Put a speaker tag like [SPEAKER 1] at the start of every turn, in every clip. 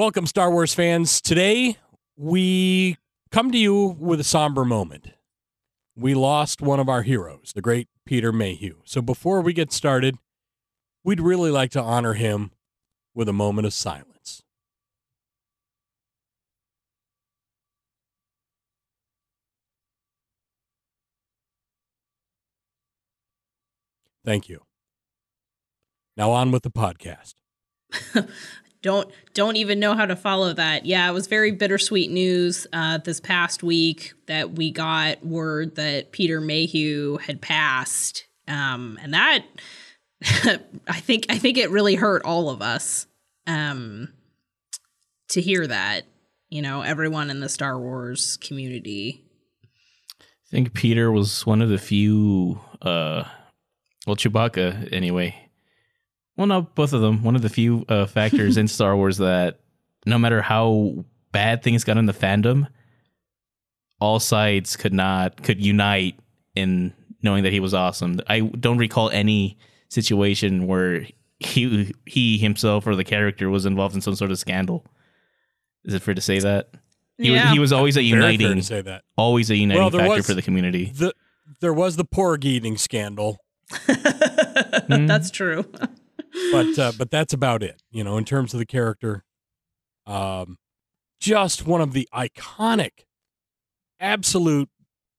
[SPEAKER 1] Welcome, Star Wars fans. Today, we come to you with a somber moment. We lost one of our heroes, the great Peter Mayhew. So, before we get started, we'd really like to honor him with a moment of silence. Thank you. Now, on with the podcast.
[SPEAKER 2] don't don't even know how to follow that. Yeah, it was very bittersweet news uh, this past week that we got word that Peter Mayhew had passed, um, and that I think I think it really hurt all of us um, to hear that. You know, everyone in the Star Wars community.
[SPEAKER 3] I think Peter was one of the few, uh, well, Chewbacca anyway, well, no, both of them. One of the few uh, factors in Star Wars that no matter how bad things got in the fandom, all sides could not could unite in knowing that he was awesome. I don't recall any situation where he he himself or the character was involved in some sort of scandal. Is it fair to say that? He
[SPEAKER 2] yeah.
[SPEAKER 3] was he was always a
[SPEAKER 1] Very fair
[SPEAKER 3] uniting
[SPEAKER 1] to say that.
[SPEAKER 3] always a uniting
[SPEAKER 1] Well,
[SPEAKER 3] factor
[SPEAKER 1] was-
[SPEAKER 3] for the community.
[SPEAKER 1] The, there was the porg eating scandal,
[SPEAKER 2] That's true.
[SPEAKER 1] but uh, but that's about it. You know, in terms of the character, um, just one of the iconic, absolute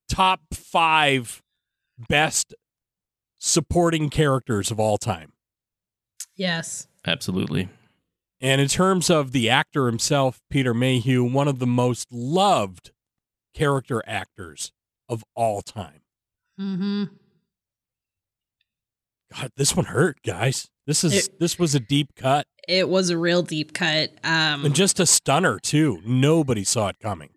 [SPEAKER 1] top five best supporting characters of all time.
[SPEAKER 2] yes.
[SPEAKER 3] Absolutely.
[SPEAKER 1] And in terms of the actor himself, Peter Mayhew, one of the most loved character actors of all time.
[SPEAKER 2] Mm-hmm.
[SPEAKER 1] God, this one hurt, guys. This is
[SPEAKER 2] It-
[SPEAKER 1] this was a deep cut
[SPEAKER 2] It was a real deep cut. Um,
[SPEAKER 1] and just a stunner too. Nobody saw it coming.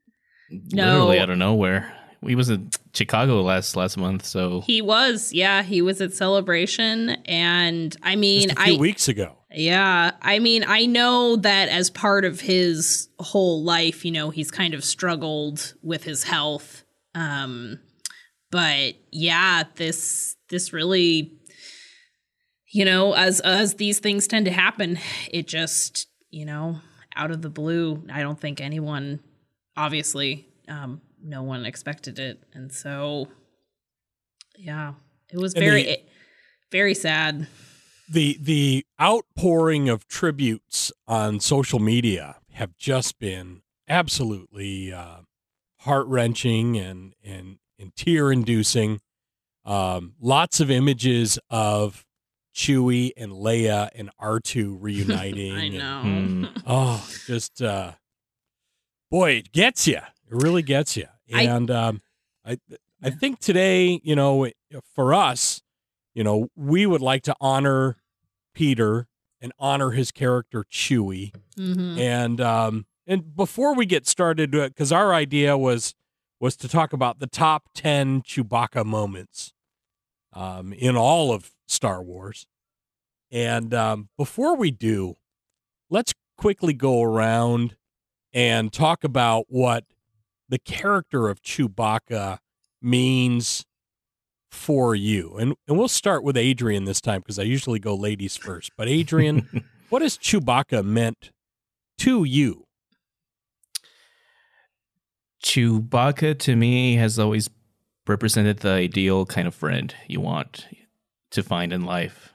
[SPEAKER 2] No.
[SPEAKER 3] Literally out of nowhere. He was in Chicago last last month, so
[SPEAKER 2] He was, yeah, he was at Celebration, and I mean,
[SPEAKER 1] Just a few
[SPEAKER 2] I
[SPEAKER 1] weeks ago.
[SPEAKER 2] yeah, I mean, I know that as part of his whole life, you know, he's kind of struggled with his health, um, but yeah, this this really, you know, as as these things tend to happen, it just you know, out of the blue, I don't think anyone, obviously, um, no one expected it, and so yeah, it was very
[SPEAKER 1] the-
[SPEAKER 2] very sad.
[SPEAKER 1] The the outpouring of tributes on social media have just been absolutely uh, heart wrenching and and and tear inducing. Um, lots of images of Chewie and Leia and R two reuniting.
[SPEAKER 2] I
[SPEAKER 1] and-
[SPEAKER 2] know.
[SPEAKER 3] Hmm.
[SPEAKER 1] Oh, just uh boy, it gets you. It really gets you.
[SPEAKER 2] I-
[SPEAKER 1] And um I I think today, you know, for us, you know, we would like to honor Peter and honor his character Chewie.
[SPEAKER 2] Mhm.
[SPEAKER 1] And um and before we get started cuz our idea was was to talk about the top 10 Chewbacca moments um in all of Star Wars. And um before we do, let's quickly go around and talk about what the character of Chewbacca means for you. And and we'll start with Adrian this time because I usually go ladies first. But Adrian, what has Chewbacca meant to you?
[SPEAKER 3] Chewbacca to me has always represented the ideal kind of friend you want to find in life.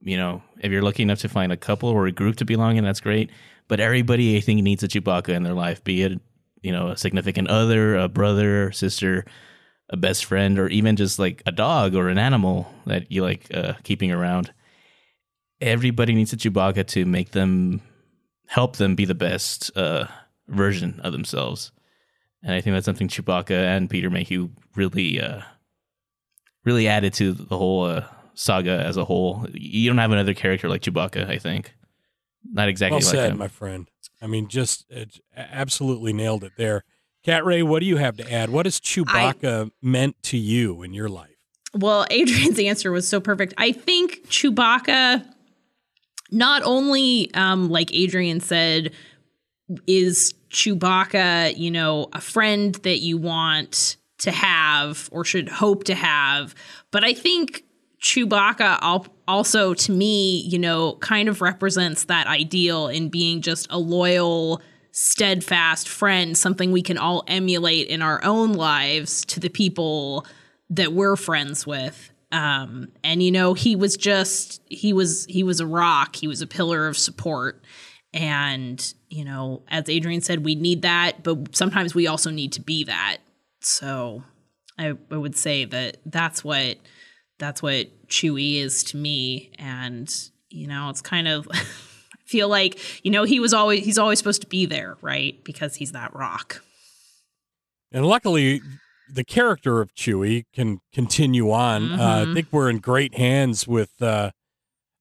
[SPEAKER 3] You know, if you're lucky enough to find a couple or a group to belong in, that's great. But everybody, I think, needs a Chewbacca in their life, be it, you know, a significant other, a brother, sister, a best friend, or even just like a dog or an animal that you like uh, keeping around. Everybody needs a Chewbacca to make them, help them be the best uh, version of themselves and I think that's something Chewbacca and Peter Mayhew really, uh, really added to the whole uh, saga as a whole. You don't have another character like Chewbacca, I think. Not exactly
[SPEAKER 1] well
[SPEAKER 3] like
[SPEAKER 1] said,
[SPEAKER 3] him.
[SPEAKER 1] my friend. I mean, just uh, absolutely nailed it there. Cat Ray, what do you have to add? What has Chewbacca meant to you in your life?
[SPEAKER 2] Well, Adrian's answer was so perfect. I think Chewbacca, not only, um, like Adrian said, is Chewbacca, you know, a friend that you want to have or should hope to have, but I think Chewbacca also to me, you know, kind of represents that ideal in being just a loyal, steadfast friend, something we can all emulate in our own lives to the people that we're friends with. Um, and you know, he was just he was he was a rock. He was a pillar of support. And you know, as Adrian said, we need that, but sometimes we also need to be that. So I, I would say that that's what that's what Chewie is to me, and you know, it's kind of. I feel like you know he was always he's always supposed to be there, right? Because he's that rock.
[SPEAKER 1] And luckily, the character of Chewie can continue on. Mm-hmm. Uh, I think we're in great hands with uh,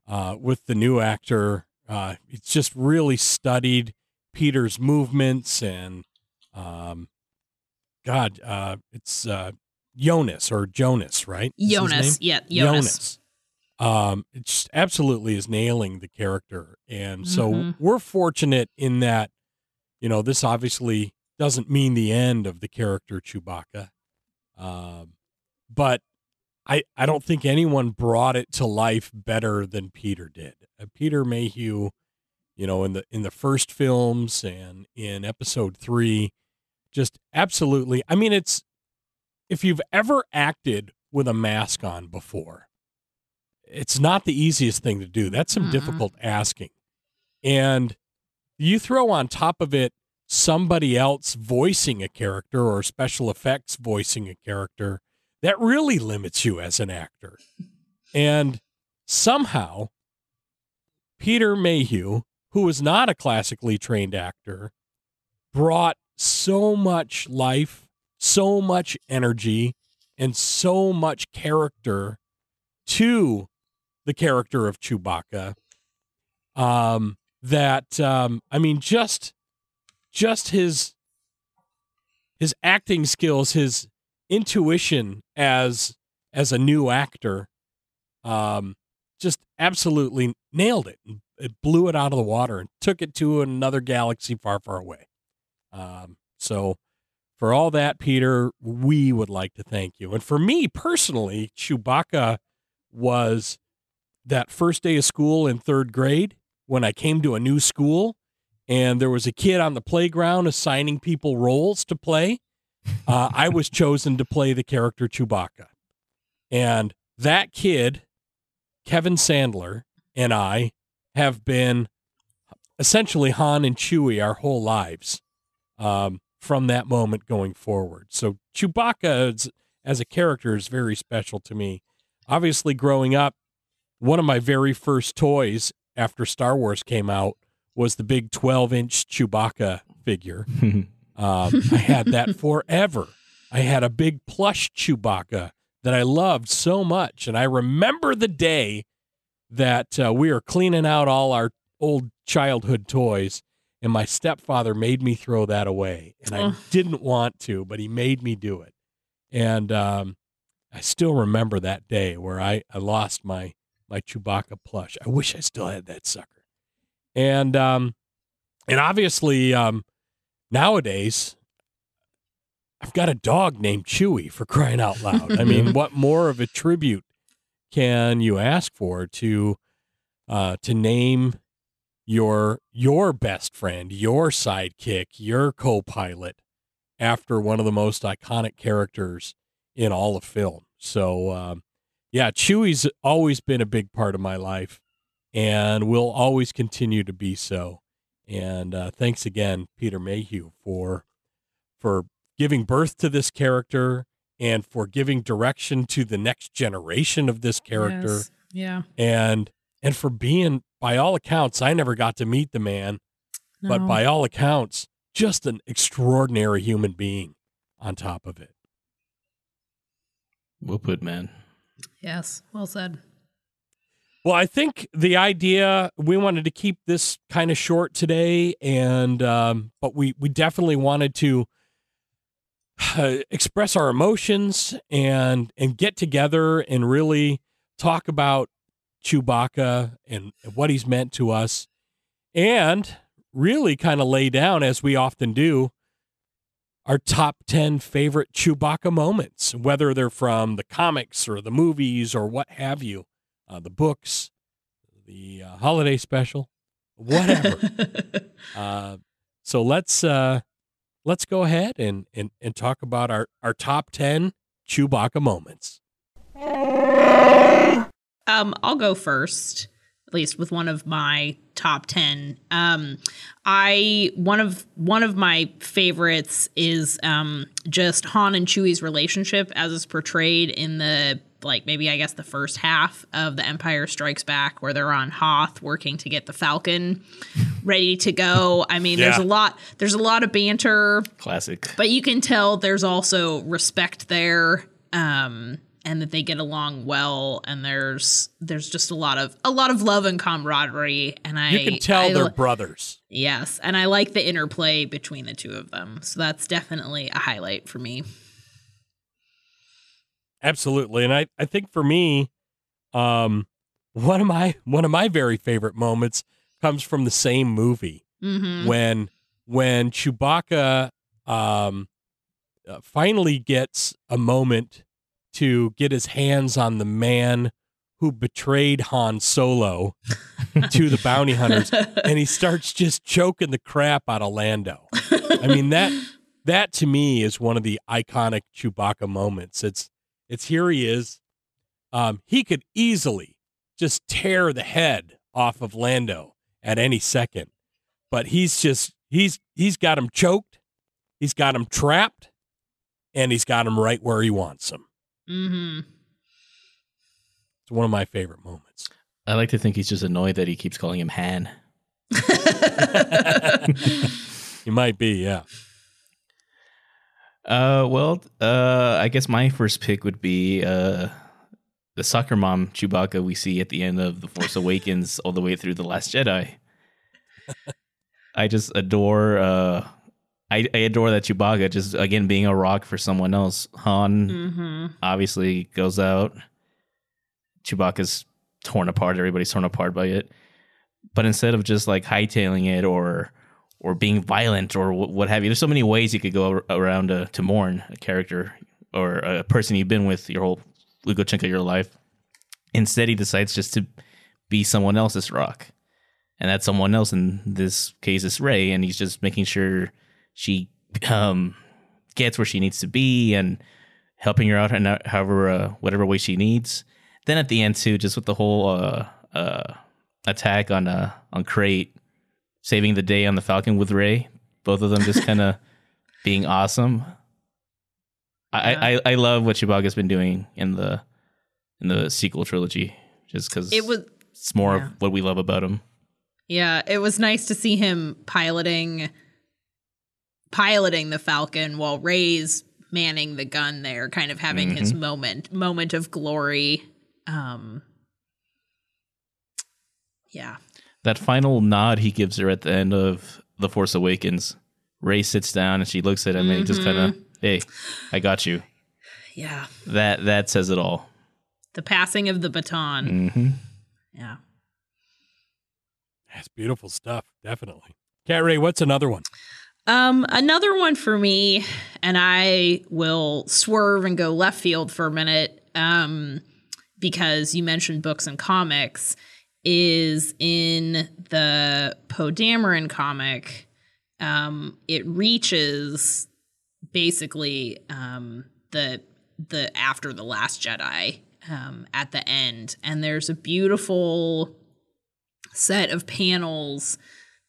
[SPEAKER 1] uh, with the new actor. Uh, it's just really studied Peter's movements and um, God, uh, it's uh, Jonas or Jonas, right?
[SPEAKER 2] Jonas, yeah, Jonas.
[SPEAKER 1] Jonas. Um, it just absolutely is nailing the character, and so mm-hmm. we're fortunate in that, you know, this obviously doesn't mean the end of the character Chewbacca, um, but I I don't think anyone brought it to life better than Peter did. Uh, Peter Mayhew, you know, in the in the first films and in Episode three, just absolutely. I mean, it's if you've ever acted with a mask on before, it's not the easiest thing to do. That's some mm-hmm. difficult asking. And you throw on top of it somebody else voicing a character or special effects voicing a character, that really limits you as an actor. And somehow, Peter Mayhew, who is not a classically trained actor, brought so much life so much energy and so much character to the character of Chewbacca um, that um, I mean just just his his acting skills, his intuition as as a new actor, um, just absolutely nailed it. It blew it out of the water and took it to another galaxy far, far away. Um, so for all that, Peter, we would like to thank you. And for me personally, Chewbacca was that first day of school in third grade when I came to a new school and there was a kid on the playground assigning people roles to play. Uh, I was chosen to play the character Chewbacca. And that kid, Kevin Sandler, and I have been essentially Han and Chewie our whole lives. Um, from that moment going forward. So Chewbacca as a character is very special to me. Obviously, growing up, one of my very first toys after Star Wars came out was the big 12 inch Chewbacca figure. um, I had that forever. I had a big plush Chewbacca that I loved so much. And I remember the day that uh, we were cleaning out all our old childhood toys and my stepfather made me throw that away and i didn't want to but he made me do it. And um, i still remember that day where i, I lost my my chewbacca plush. I wish i still had that sucker. And um, and obviously um, nowadays i've got a dog named chewy for crying out loud. I mean what more of a tribute can you ask for to uh, to name your your best friend, your sidekick, your co-pilot after one of the most iconic characters in all of film. So um, yeah, Chewie's always been a big part of my life and will always continue to be so. And uh, thanks again, Peter Mayhew, for for giving birth to this character and for giving direction to the next generation of this character. Yes.
[SPEAKER 2] Yeah.
[SPEAKER 1] And and for being by all accounts, I never got to meet the man, no. but by all accounts, just an extraordinary human being on top of it.
[SPEAKER 3] Well put, man.
[SPEAKER 2] Yes, well said.
[SPEAKER 1] Well, I think the idea we wanted to keep this kind of short today, and um, but we we definitely wanted to uh, express our emotions and and get together and really talk about Chewbacca and what he's meant to us, and really kind of lay down, as we often do, our top 10 favorite Chewbacca moments, whether they're from the comics or the movies or what have you. uh, the books, the uh, holiday special, whatever. uh, so let's uh, let's go ahead and, and and talk about our our top ten Chewbacca moments.
[SPEAKER 2] Um, I'll go first, at least with one of my top ten. Um, I one of one of my favorites is um just Han and Chewie's relationship as is portrayed in the like maybe I guess the first half of the Empire Strikes Back, where they're on Hoth working to get the Falcon ready to go. I mean, there's a lot there's a lot of banter,
[SPEAKER 3] Classic.
[SPEAKER 2] but you can tell there's also respect there um and that they get along well and there's there's just a lot of a lot of love and camaraderie and i
[SPEAKER 1] You can tell
[SPEAKER 2] I
[SPEAKER 1] they're brothers.
[SPEAKER 2] yes and i like the interplay between the two of them so that's definitely a highlight for me
[SPEAKER 1] Absolutely. And I, I think for me, um, one of my one of my very favorite moments comes from the same movie
[SPEAKER 2] mm-hmm.
[SPEAKER 1] when when Chewbacca um, uh, finally gets a moment to get his hands on the man who betrayed Han Solo to the bounty hunters, and he starts just choking the crap out of Lando. I mean that that to me is one of the iconic Chewbacca moments. It's it's here he is. Um, he could easily just tear the head off of Lando at any second, but he's just he's he's got him choked, he's got him trapped, and he's got him right where he wants him.
[SPEAKER 2] Mm-hmm.
[SPEAKER 1] It's one of my favorite moments.
[SPEAKER 3] I like to think he's just annoyed that he keeps calling him Han.
[SPEAKER 1] He might be, yeah.
[SPEAKER 3] Uh, well, uh, I guess my first pick would be uh, the soccer mom Chewbacca we see at the end of The Force Awakens, all the way through The Last Jedi. I just adore. I, I adore that Chewbacca just again being a rock for someone else. Han
[SPEAKER 2] mm-hmm.
[SPEAKER 3] obviously goes out. Chewbacca's torn apart. Everybody's torn apart by it. But instead of just like hightailing it or or being violent or wh- what have you, there's so many ways you could go around to, to mourn a character or a person you've been with your whole legal chunk of your life. Instead, he decides just to be someone else's rock, and that someone else in this case is Rey, and he's just making sure she um, gets where she needs to be and helping her out in however uh, whatever way she needs. Then at the end too, just with the whole uh, uh, attack on uh, on Crait, saving the day on the Falcon with Rey, both of them just kind of being awesome. I, I I love what Chewbacca's been doing in the in the sequel trilogy, just because
[SPEAKER 2] it was
[SPEAKER 3] it's more
[SPEAKER 2] yeah.
[SPEAKER 3] of what we love about him.
[SPEAKER 2] Yeah, it was nice to see him piloting piloting the Falcon while Rey's manning the gun there, kind of having his moment moment of glory. Um Yeah.
[SPEAKER 3] That final nod he gives her at the end of The Force Awakens, Ray sits down and she looks at him and he just kind of, hey, I got you.
[SPEAKER 2] Yeah.
[SPEAKER 3] That that says it all.
[SPEAKER 2] The passing of the baton.
[SPEAKER 3] hmm
[SPEAKER 2] Yeah.
[SPEAKER 1] That's beautiful stuff, definitely. Cat Ray, what's another one?
[SPEAKER 2] Um, another one for me, and I will swerve and go left field for a minute, um, because you mentioned books and comics, is in the Poe Dameron comic. Um, it reaches basically um, the the after the Last Jedi um, at the end, and there's a beautiful set of panels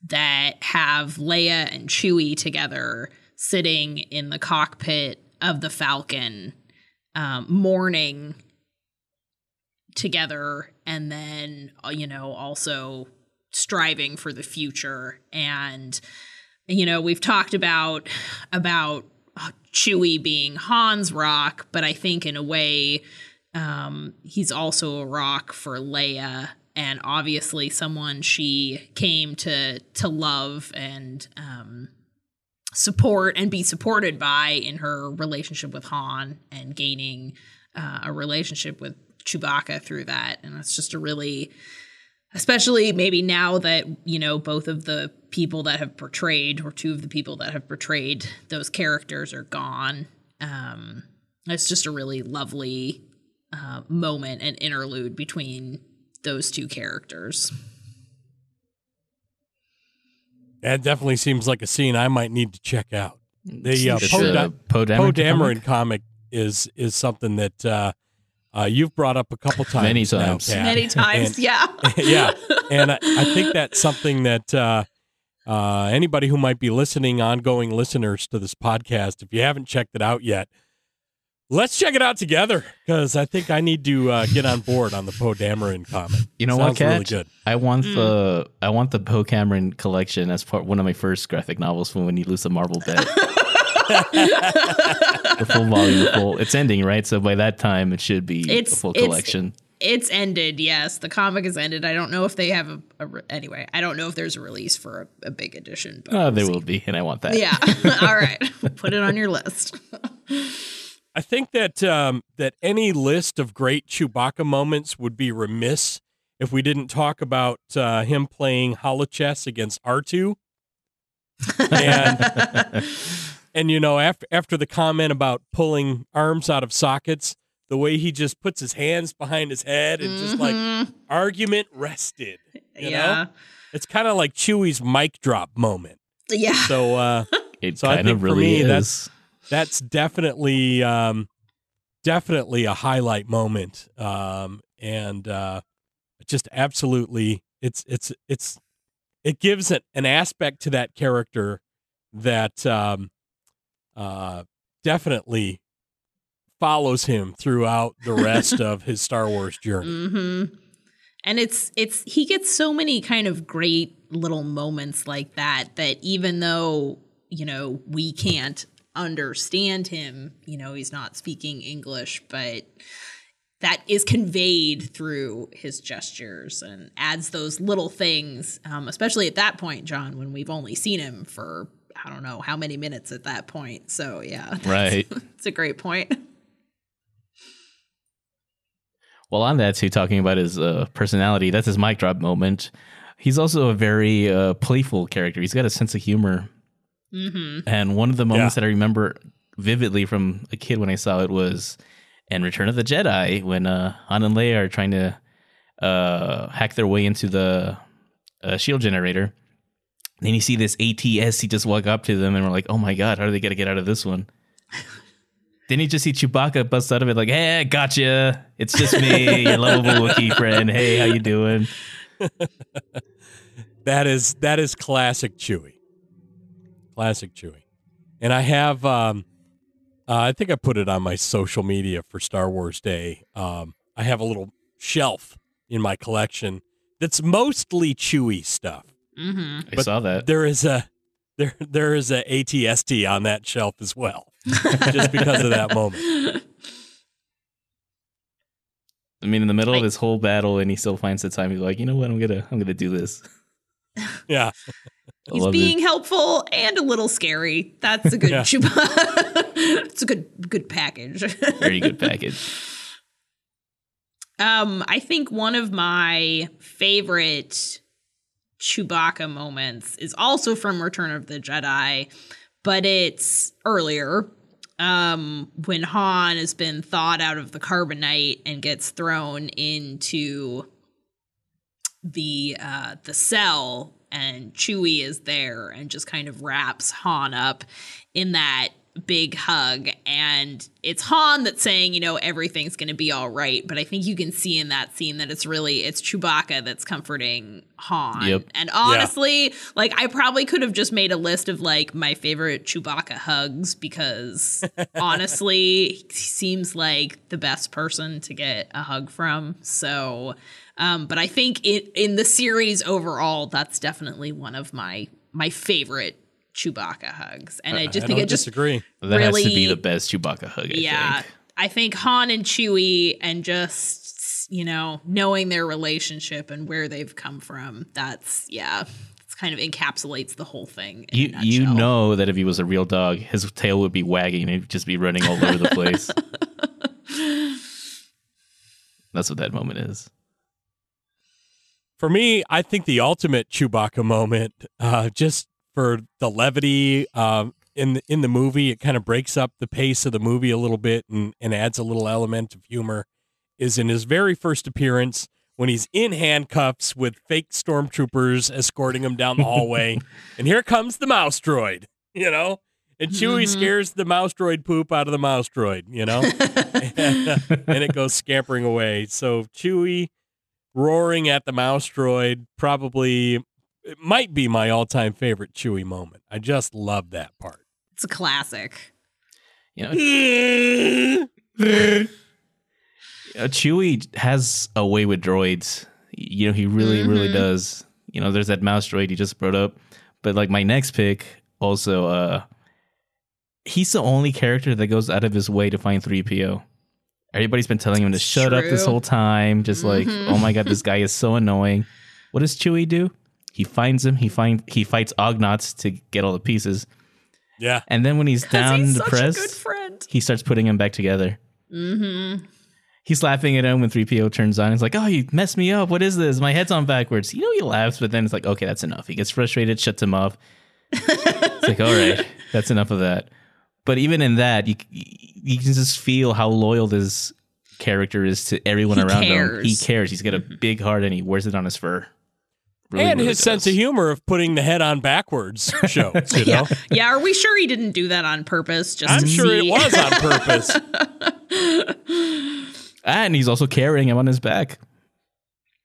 [SPEAKER 2] that have Leia and Chewie together sitting in the cockpit of the Falcon, um, mourning together, and then uh, you know also striving for the future. And you know we've talked about about uh, Chewie being Han's rock, but I think in a way um, he's also a rock for Leia and obviously someone she came to to love and um, support and be supported by in her relationship with Han and gaining uh, a relationship with Chewbacca through that. And it's just a really, especially maybe now that you know both of the people that have portrayed or two of the people that have portrayed those characters are gone. Um, it's just a really lovely uh, moment and interlude between those two characters.
[SPEAKER 1] That definitely seems like a scene I might need to check out. The uh, Poe Da-
[SPEAKER 3] Poe Dameron
[SPEAKER 1] Poe Dameron
[SPEAKER 3] comic?
[SPEAKER 1] comic is is something that uh, uh, you've brought up a couple times.
[SPEAKER 3] Many
[SPEAKER 1] now,
[SPEAKER 3] times.
[SPEAKER 1] Kat.
[SPEAKER 2] Many times,
[SPEAKER 1] And-
[SPEAKER 2] yeah.
[SPEAKER 1] yeah, and I, I think that's something that uh, uh, anybody who might be listening, ongoing listeners to this podcast, if you haven't checked it out yet, let's check it out together because I think I need to uh, get on board on the Poe Dameron comic.
[SPEAKER 3] You know
[SPEAKER 1] Sounds
[SPEAKER 3] what, Kat?
[SPEAKER 1] really good.
[SPEAKER 3] I want
[SPEAKER 2] Mm.
[SPEAKER 3] the I want the Poe Dameron collection as part one of my first graphic novels from when you lose the marble bet. the full volume, the full. It's ending right, so by that time it should be
[SPEAKER 2] It's-
[SPEAKER 3] a full
[SPEAKER 2] it's-
[SPEAKER 3] collection.
[SPEAKER 2] It's ended, yes. The comic is ended. I don't know if they have a, a re- anyway. I don't know if there's a release for a, a big edition. But
[SPEAKER 3] Oh,
[SPEAKER 2] we'll
[SPEAKER 3] there
[SPEAKER 2] see.
[SPEAKER 3] will be, and I want that.
[SPEAKER 2] Yeah. All right. Put it on your list.
[SPEAKER 1] I think that um, that any list of great Chewbacca moments would be remiss if we didn't talk about uh, him playing holochess against R2. And and you know after after the comment about pulling arms out of sockets, the way he just puts his hands behind his head and just like
[SPEAKER 2] Mhm.
[SPEAKER 1] argument rested. You
[SPEAKER 2] yeah.
[SPEAKER 1] know, it's kind of like Chewie's mic drop moment.
[SPEAKER 2] Yeah.
[SPEAKER 1] So uh,
[SPEAKER 3] It
[SPEAKER 1] So I
[SPEAKER 3] kind
[SPEAKER 1] think
[SPEAKER 3] of
[SPEAKER 1] for
[SPEAKER 3] really
[SPEAKER 1] me,
[SPEAKER 3] is.
[SPEAKER 1] that's- that's definitely um, definitely a highlight moment um, and uh, just absolutely it's it's it's it gives it an aspect to that character that um, uh, definitely follows him throughout the rest of his Star Wars journey.
[SPEAKER 2] hmm And it's it's he gets so many kind of great little moments like that that even though you know we can't understand him, you know he's not speaking English, but that is conveyed through his gestures and adds those little things, um, especially at that point, John, when we've only seen him for I don't know how many minutes at that point. So yeah, that's-
[SPEAKER 3] Right.
[SPEAKER 2] it's a great point.
[SPEAKER 3] Well, on that too, talking about his uh, personality, that's his mic drop moment. He's also a very uh, playful character. He's got a sense of humor,
[SPEAKER 2] hmm
[SPEAKER 3] and one of the moments
[SPEAKER 1] Yeah.
[SPEAKER 3] that I remember vividly from a kid when I saw it was in Return of the Jedi when uh, Han and Leia are trying to uh, hack their way into the uh, shield generator. Then you see this ATS. He just walk up to them, and we're like, "Oh my god, how are they gonna get out of this one?" Then you just see Chewbacca bust out of it like, "Hey, gotcha! It's just me, your lovable Wookiee friend. Hey, how you doing?"
[SPEAKER 1] That is that is classic Chewie. Classic Chewie. And I have um uh, I think I put it on my social media for Star Wars Day. Um I have a little shelf in my collection that's mostly Chewie stuff.
[SPEAKER 2] hmm
[SPEAKER 3] I saw that.
[SPEAKER 1] There is a there there is a ATST on that shelf as well. just because of that moment.
[SPEAKER 3] I mean, in the middle of
[SPEAKER 2] Like-
[SPEAKER 3] this whole battle, and he still finds the time. He's like, "You know what? I'm gonna, I'm gonna do this."
[SPEAKER 1] Yeah.
[SPEAKER 3] I
[SPEAKER 2] He's
[SPEAKER 3] love
[SPEAKER 2] being
[SPEAKER 3] it.
[SPEAKER 2] helpful and a little scary. That's a good
[SPEAKER 1] Yeah.
[SPEAKER 2] Chewbacca. it's a good good package.
[SPEAKER 3] Very good package.
[SPEAKER 2] Um, I think one of my favorite Chewbacca moments is also from Return of the Jedi, but it's earlier. Um, when Han has been thawed out of the carbonite and gets thrown into the uh the cell and Chewie is there and just kind of wraps Han up in that big hug and it's Han that's saying, you know, everything's going to be all right, but I think you can see in that scene that it's really it's Chewbacca that's comforting Han.
[SPEAKER 3] Yep.
[SPEAKER 2] And honestly, like I probably could have just made a list of like my favorite Chewbacca hugs because honestly, he seems like the best person to get a hug from. So, um, but I think it in the series overall, that's definitely one of my my favorite Chewbacca hugs, and I, just think
[SPEAKER 1] don't
[SPEAKER 2] it just
[SPEAKER 1] disagree.
[SPEAKER 3] That has to be the best Chewbacca hug. I
[SPEAKER 2] yeah,
[SPEAKER 3] think.
[SPEAKER 2] I think Han and Chewie and just you know knowing their relationship and where they've come from. That's yeah, it's kind of encapsulates the whole thing. in a
[SPEAKER 3] You you know that if he was a real dog, his tail would be wagging and he'd just be running all over the place. That's what that moment is.
[SPEAKER 1] For me, I think the ultimate Chewbacca moment, uh, just for the levity um, in the, in the movie, it kind of breaks up the pace of the movie a little bit and, and adds a little element of humor. Is in his very first appearance when he's in handcuffs with fake stormtroopers escorting him down the hallway, and here comes the mouse droid, you know, and Chewie
[SPEAKER 2] Mhm.
[SPEAKER 1] scares the mouse droid poop out of the mouse droid, you know, and, and it goes scampering away. So Chewie roaring at the mouse droid probably it might be my all-time favorite Chewie moment. I just love that part.
[SPEAKER 2] It's a classic.
[SPEAKER 3] You know, uh, Chewie has a way with droids. You know, he really, really
[SPEAKER 2] Mhm.
[SPEAKER 3] does. You know, there's that mouse droid he just brought up. But like my next pick, also, uh he's the only character that goes out of his way to find 3PO. Everybody's been telling him to
[SPEAKER 2] It's
[SPEAKER 3] shut up this whole time. Just like,
[SPEAKER 2] Mhm.
[SPEAKER 3] oh my god, this guy is so annoying. What does Chewie do? He finds him. He find he fights Ugnaughts to get all the pieces,
[SPEAKER 1] Yeah.
[SPEAKER 3] and then when he's down
[SPEAKER 2] he's
[SPEAKER 3] the
[SPEAKER 2] such a good friend.
[SPEAKER 3] he starts putting him back together.
[SPEAKER 2] Mm-hmm.
[SPEAKER 3] He's laughing at him when 3PO turns on. He's like, Oh, you messed me up. What is this? My head's on backwards. You know, he laughs, but then it's like, Okay, that's enough. He gets frustrated, shuts him off. it's like, All right, that's enough of that. But even in that, you, you can just feel how loyal this character is to everyone
[SPEAKER 2] He
[SPEAKER 3] around him. He cares. He's got a big heart and he wears it on his fur. Really,
[SPEAKER 1] and
[SPEAKER 3] really
[SPEAKER 1] his sense of humor of putting the head on backwards shows, you
[SPEAKER 2] Yeah.
[SPEAKER 1] know?
[SPEAKER 2] yeah, are we sure he didn't do that on purpose? Just
[SPEAKER 1] I'm
[SPEAKER 2] to
[SPEAKER 1] sure it
[SPEAKER 2] see?
[SPEAKER 1] was on purpose.
[SPEAKER 3] And he's also carrying him on his back.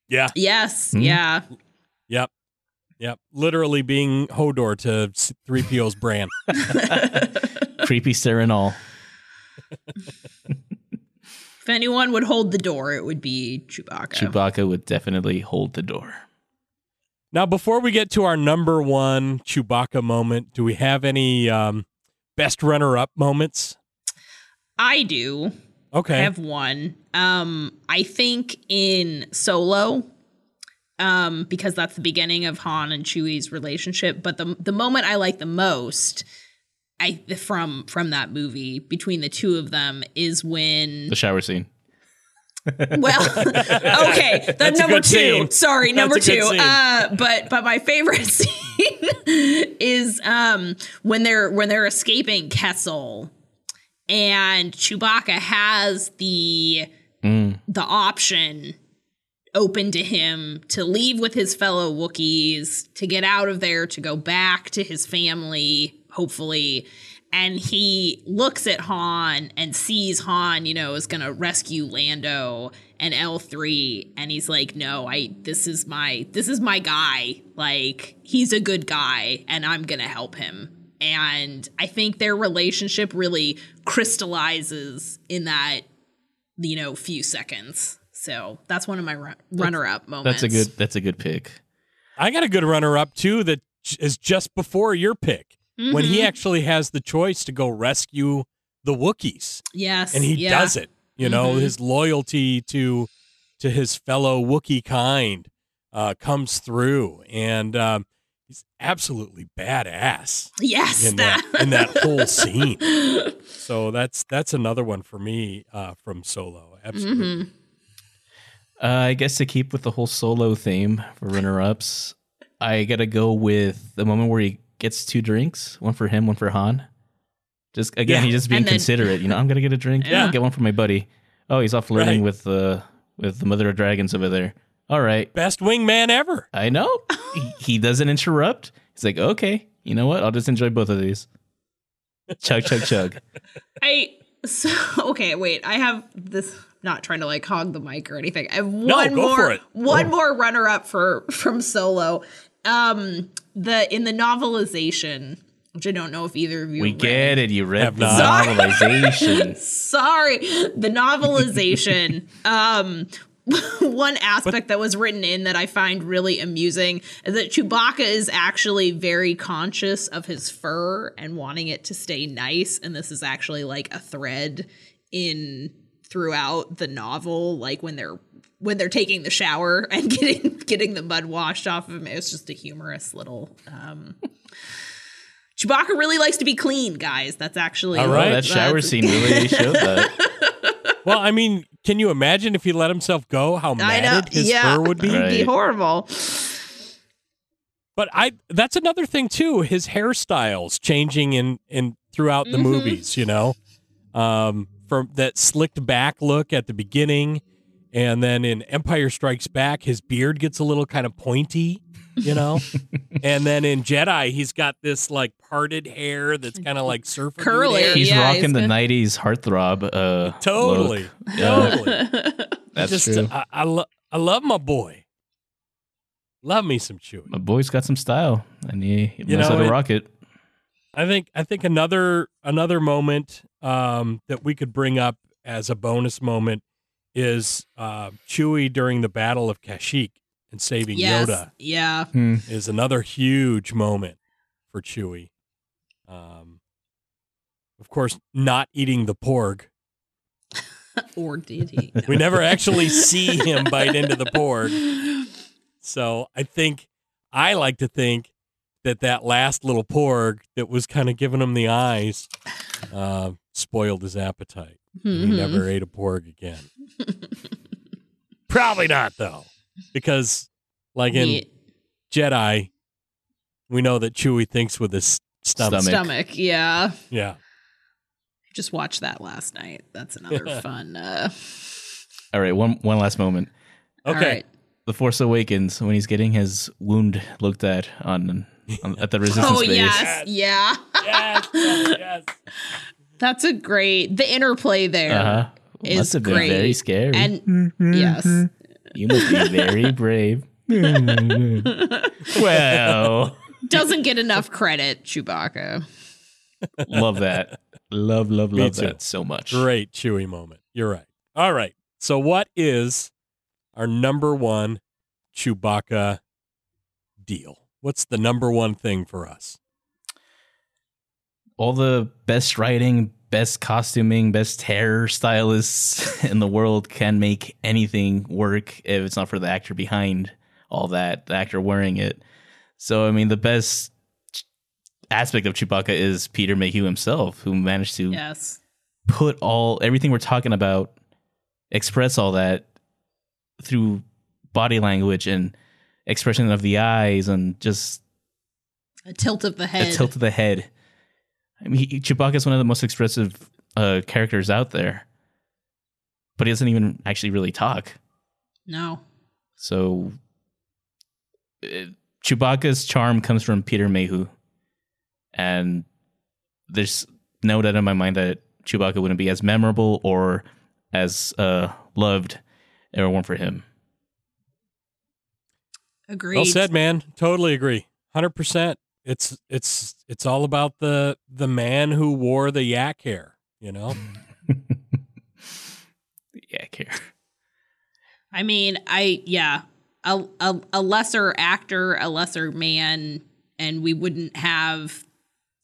[SPEAKER 1] Yeah.
[SPEAKER 2] yes,
[SPEAKER 3] Hmm?
[SPEAKER 2] yeah.
[SPEAKER 1] Yep. Yep. Literally being Hodor to 3PO's Bran.
[SPEAKER 3] Creepy stare all.
[SPEAKER 2] If anyone would hold the door, it would be Chewbacca.
[SPEAKER 3] Chewbacca would definitely hold the door.
[SPEAKER 1] Now, before we get to our number one Chewbacca moment, do we have any um, best runner up moments?
[SPEAKER 2] I do.
[SPEAKER 1] Okay.
[SPEAKER 2] I have one. Um, I think in Solo, um, because that's the beginning of Han and Chewie's relationship. But the the moment I like the most, I from from that movie between the two of them is when
[SPEAKER 3] The shower scene.
[SPEAKER 2] well, okay, the
[SPEAKER 1] That's
[SPEAKER 2] number two.
[SPEAKER 1] scene.
[SPEAKER 2] Sorry,
[SPEAKER 1] That's
[SPEAKER 2] number two. Uh, but but my favorite scene is um when they're when they're escaping Kessel, and Chewbacca has the
[SPEAKER 3] Mm.
[SPEAKER 2] the option open to him to leave with his fellow Wookiees, to get out of there, to go back to his family, hopefully. And he looks at Han and sees Han, you know, is gonna rescue Lando and L3, and he's like, No, I this is my this is my guy. Like, he's a good guy, and I'm gonna help him. And I think their relationship really crystallizes in that you know few seconds so that's one of my run- runner-up moments
[SPEAKER 3] That's a good. That's a good pick.
[SPEAKER 1] I got a good runner up, too, that is just before your pick when he
[SPEAKER 2] Mhm.
[SPEAKER 1] actually has the choice to go rescue the Wookiees.
[SPEAKER 2] yes
[SPEAKER 1] And he
[SPEAKER 2] yeah.
[SPEAKER 1] does it. You know,
[SPEAKER 2] Mhm.
[SPEAKER 1] his loyalty to to his fellow Wookiee kind uh, comes through. And um, he's absolutely badass
[SPEAKER 2] yes
[SPEAKER 1] in that in that whole scene. So that's that's another one for me uh, from Solo. Absolutely.
[SPEAKER 2] Mhm.
[SPEAKER 3] Uh, I guess to keep with the whole solo theme for runner ups, I gotta go with the moment where he gets two drinks, one for him, one for Han. Just again,
[SPEAKER 1] Yeah.
[SPEAKER 3] he's just being
[SPEAKER 2] then-
[SPEAKER 3] considerate. You know, I'm gonna get a drink. Yeah,
[SPEAKER 1] Yeah.
[SPEAKER 3] I'll get one for my buddy. Oh, he's off flirting
[SPEAKER 1] Right.
[SPEAKER 3] with the with the mother of dragons over there. All right,
[SPEAKER 1] Best wingman ever.
[SPEAKER 3] I know. he, he doesn't interrupt. He's like, okay, you know what? I'll just enjoy both of these. Chug, chug, chug.
[SPEAKER 2] i so okay wait i have this not trying to like hog the mic or anything i have
[SPEAKER 1] No,
[SPEAKER 2] one
[SPEAKER 1] go
[SPEAKER 2] more
[SPEAKER 1] for it.
[SPEAKER 2] one more runner-up for from solo um the in the novelization which i don't know if either of you
[SPEAKER 3] We
[SPEAKER 2] read.
[SPEAKER 3] get it. You read the novelization.
[SPEAKER 2] sorry the novelization um one aspect that was written in that i find really amusing is that chewbacca is actually very conscious of his fur and wanting it to stay nice and this is actually like a thread in throughout the novel like when they're when they're taking the shower and getting getting the mud washed off of him It was just a humorous little um Chewbacca really likes to be clean, guys. That's actually
[SPEAKER 1] All
[SPEAKER 3] Oh, that shower scene really showed that.
[SPEAKER 1] Well, I mean, can you imagine if he let himself go, how
[SPEAKER 2] I know.
[SPEAKER 1] matted his
[SPEAKER 2] yeah,
[SPEAKER 1] fur would be?
[SPEAKER 2] It'd be horrible.
[SPEAKER 1] But I that's another thing too, his hairstyles changing in in throughout the
[SPEAKER 2] Mhm.
[SPEAKER 1] movies, you know. Um from that slicked back look at the beginning And then in Empire Strikes Back, his beard gets a little kind of pointy, you know. and then in Jedi, he's got this like parted hair that's kind of like surfer
[SPEAKER 2] Curly.
[SPEAKER 1] hair.
[SPEAKER 3] He's
[SPEAKER 2] Yeah,
[SPEAKER 3] rocking
[SPEAKER 2] he's
[SPEAKER 3] the
[SPEAKER 2] good.
[SPEAKER 3] '90s heartthrob. Uh,
[SPEAKER 1] Totally,
[SPEAKER 3] look. Yeah,
[SPEAKER 1] totally.
[SPEAKER 3] that's
[SPEAKER 1] Just,
[SPEAKER 3] true.
[SPEAKER 1] I, I, lo- I love my boy. Love me some Chewie.
[SPEAKER 3] My boy's got some style, and he, he
[SPEAKER 1] You
[SPEAKER 3] knows
[SPEAKER 1] know,
[SPEAKER 3] how to rock it.
[SPEAKER 1] I think I think another another moment um, that we could bring up as a bonus moment is uh, Chewie during the Battle of Kashyyyk and saving
[SPEAKER 2] yes.
[SPEAKER 1] Yoda
[SPEAKER 2] Yeah.
[SPEAKER 1] is another huge moment for Chewie. Um, of course, not eating the porg.
[SPEAKER 2] Or did he?
[SPEAKER 1] We never actually see him bite into the porg. So I think I like to think that that last little porg that was kind of giving him the eyes uh, spoiled his appetite. And He never ate a porg again. Probably not though, because like in
[SPEAKER 2] The
[SPEAKER 1] Jedi, we know that Chewie thinks with his stomach.
[SPEAKER 3] Stomach.
[SPEAKER 2] stomach. Yeah.
[SPEAKER 1] Yeah.
[SPEAKER 2] Just watched that last night. That's another fun. Uh,
[SPEAKER 3] All right, one one last moment.
[SPEAKER 1] Okay.
[SPEAKER 2] all right.
[SPEAKER 3] The Force Awakens when he's getting his wound looked at on, on at the Resistance
[SPEAKER 2] Oh
[SPEAKER 3] base.
[SPEAKER 2] yes, yeah.
[SPEAKER 1] Yes, yes, yes.
[SPEAKER 2] That's a great. The interplay there.
[SPEAKER 3] Uh-huh.
[SPEAKER 2] Is
[SPEAKER 3] Must have been
[SPEAKER 2] great.
[SPEAKER 3] very scary.
[SPEAKER 2] And yes,
[SPEAKER 3] you must be very brave. well,
[SPEAKER 2] doesn't get enough credit, Chewbacca.
[SPEAKER 3] love that. Love, love,
[SPEAKER 1] Me
[SPEAKER 3] love
[SPEAKER 1] too.
[SPEAKER 3] that so much.
[SPEAKER 1] Great Chewie moment. You're right. All right. So, what is our number one Chewbacca deal? What's the number one thing for us?
[SPEAKER 3] All the best writing, best costuming, best hair stylists in the world can make anything work if it's not for the actor behind all that, the actor wearing it. So, I mean, the best aspect of Chewbacca is Peter Mayhew himself, who managed to
[SPEAKER 2] Yes.
[SPEAKER 3] put all everything we're talking about, express all that through body language and expression of the eyes and just
[SPEAKER 2] A tilt of the head.
[SPEAKER 3] a tilt of the head. I mean, he, Chewbacca is one of the most expressive uh, characters out there, but he doesn't even actually really talk.
[SPEAKER 2] No.
[SPEAKER 3] So, uh, Chewbacca's charm comes from Peter Mayhew, and there's no doubt in my mind that Chewbacca wouldn't be as memorable or as uh, loved if it weren't for him.
[SPEAKER 2] Agreed.
[SPEAKER 1] Well said, man. Totally agree. Hundred percent. It's it's it's all about the the man who wore the yak hair. You know.
[SPEAKER 3] yeah, care.
[SPEAKER 2] I mean, I yeah, a, a a lesser actor, a lesser man, and we wouldn't have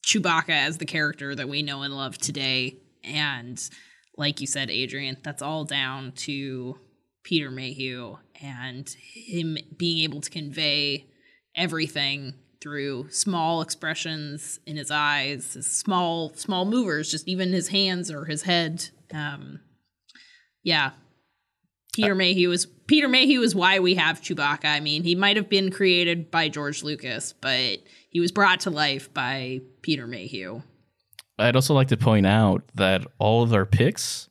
[SPEAKER 2] Chewbacca as the character that we know and love today. And like you said, Adrian, that's all down to Peter Mayhew and him being able to convey everything through small expressions in his eyes, his small small movers, just even his hands or his head. Um, yeah, Peter Mayhew is Peter Mayhew is why we have Chewbacca. I mean, he might have been created by George Lucas, but he was brought to life by Peter Mayhew.
[SPEAKER 3] I'd also like to point out that all of our picks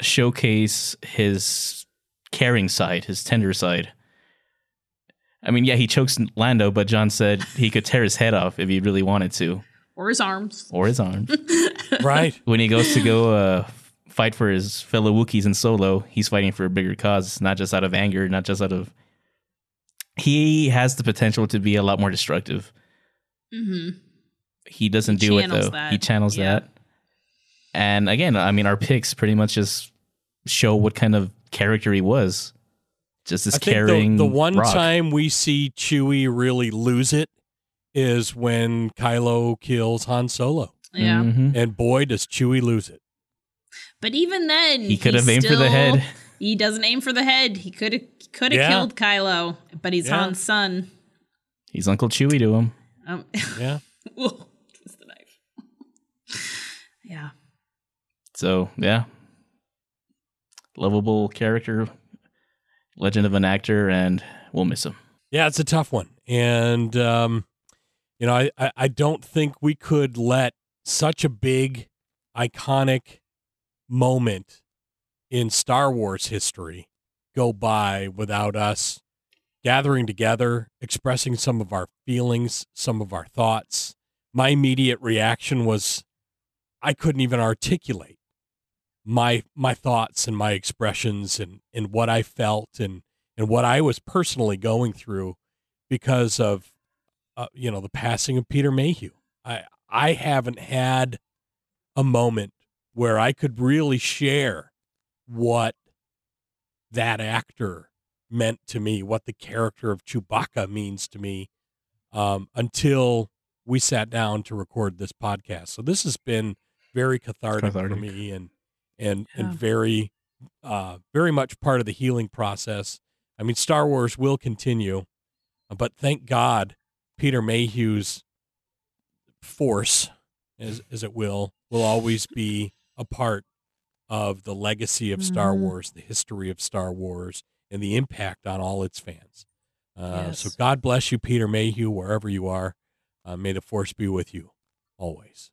[SPEAKER 3] showcase his caring side, his tender side. I mean, yeah, he chokes Lando, but John said he could tear his head off if he really wanted to,
[SPEAKER 2] Or his arms.
[SPEAKER 3] or his arm.
[SPEAKER 1] right.
[SPEAKER 3] when he goes to go uh, fight for his fellow Wookiees in Solo, he's fighting for a bigger cause, not just out of anger, not just out of. He has the potential to be a lot more destructive.
[SPEAKER 2] hmm
[SPEAKER 3] He doesn't
[SPEAKER 2] He
[SPEAKER 3] do it though.
[SPEAKER 2] that.
[SPEAKER 3] He channels
[SPEAKER 2] Yeah.
[SPEAKER 3] that. And again, I mean, our picks pretty much just show what kind of character he was. Just this
[SPEAKER 1] I think
[SPEAKER 3] caring.
[SPEAKER 1] the, the one
[SPEAKER 3] rock.
[SPEAKER 1] time we see Chewie really lose it is when Kylo kills Han Solo,
[SPEAKER 2] Yeah.
[SPEAKER 3] Mhm.
[SPEAKER 1] and boy does Chewie lose it.
[SPEAKER 2] But even then,
[SPEAKER 3] He could have aimed for the head.
[SPEAKER 2] He doesn't aim for the head. He could have could have
[SPEAKER 1] Yeah.
[SPEAKER 2] killed Kylo, but he's
[SPEAKER 1] Yeah.
[SPEAKER 2] Han's son.
[SPEAKER 3] He's Uncle Chewie to him.
[SPEAKER 2] Um,
[SPEAKER 1] Yeah.
[SPEAKER 2] Whoa, twist the knife. yeah.
[SPEAKER 3] So yeah, lovable character, legend of an actor, and we'll miss him.
[SPEAKER 1] Yeah, it's a tough one. And, um, you know, I, I, I don't think we could let such a big, iconic moment in Star Wars history go by without us gathering together, expressing some of our feelings, some of our thoughts. My immediate reaction was I couldn't even articulate my my thoughts and my expressions and, and what I felt and, and what I was personally going through because of uh, you know the passing of Peter Mayhew. I I haven't had a moment where I could really share what that actor meant to me, what the character of Chewbacca means to me, um, until we sat down to record this podcast. So this has been very cathartic, cathartic. for me, and and yeah. and very, uh, very much part of the healing process. I mean, Star Wars will continue, but thank God, Peter Mayhew's force, as as it will, will always be a part of the legacy of Star mm-hmm. Wars, the history of Star Wars, and the impact on all its fans. Uh, yes. So God bless you, Peter Mayhew, wherever you are. Uh, may the force be with you always.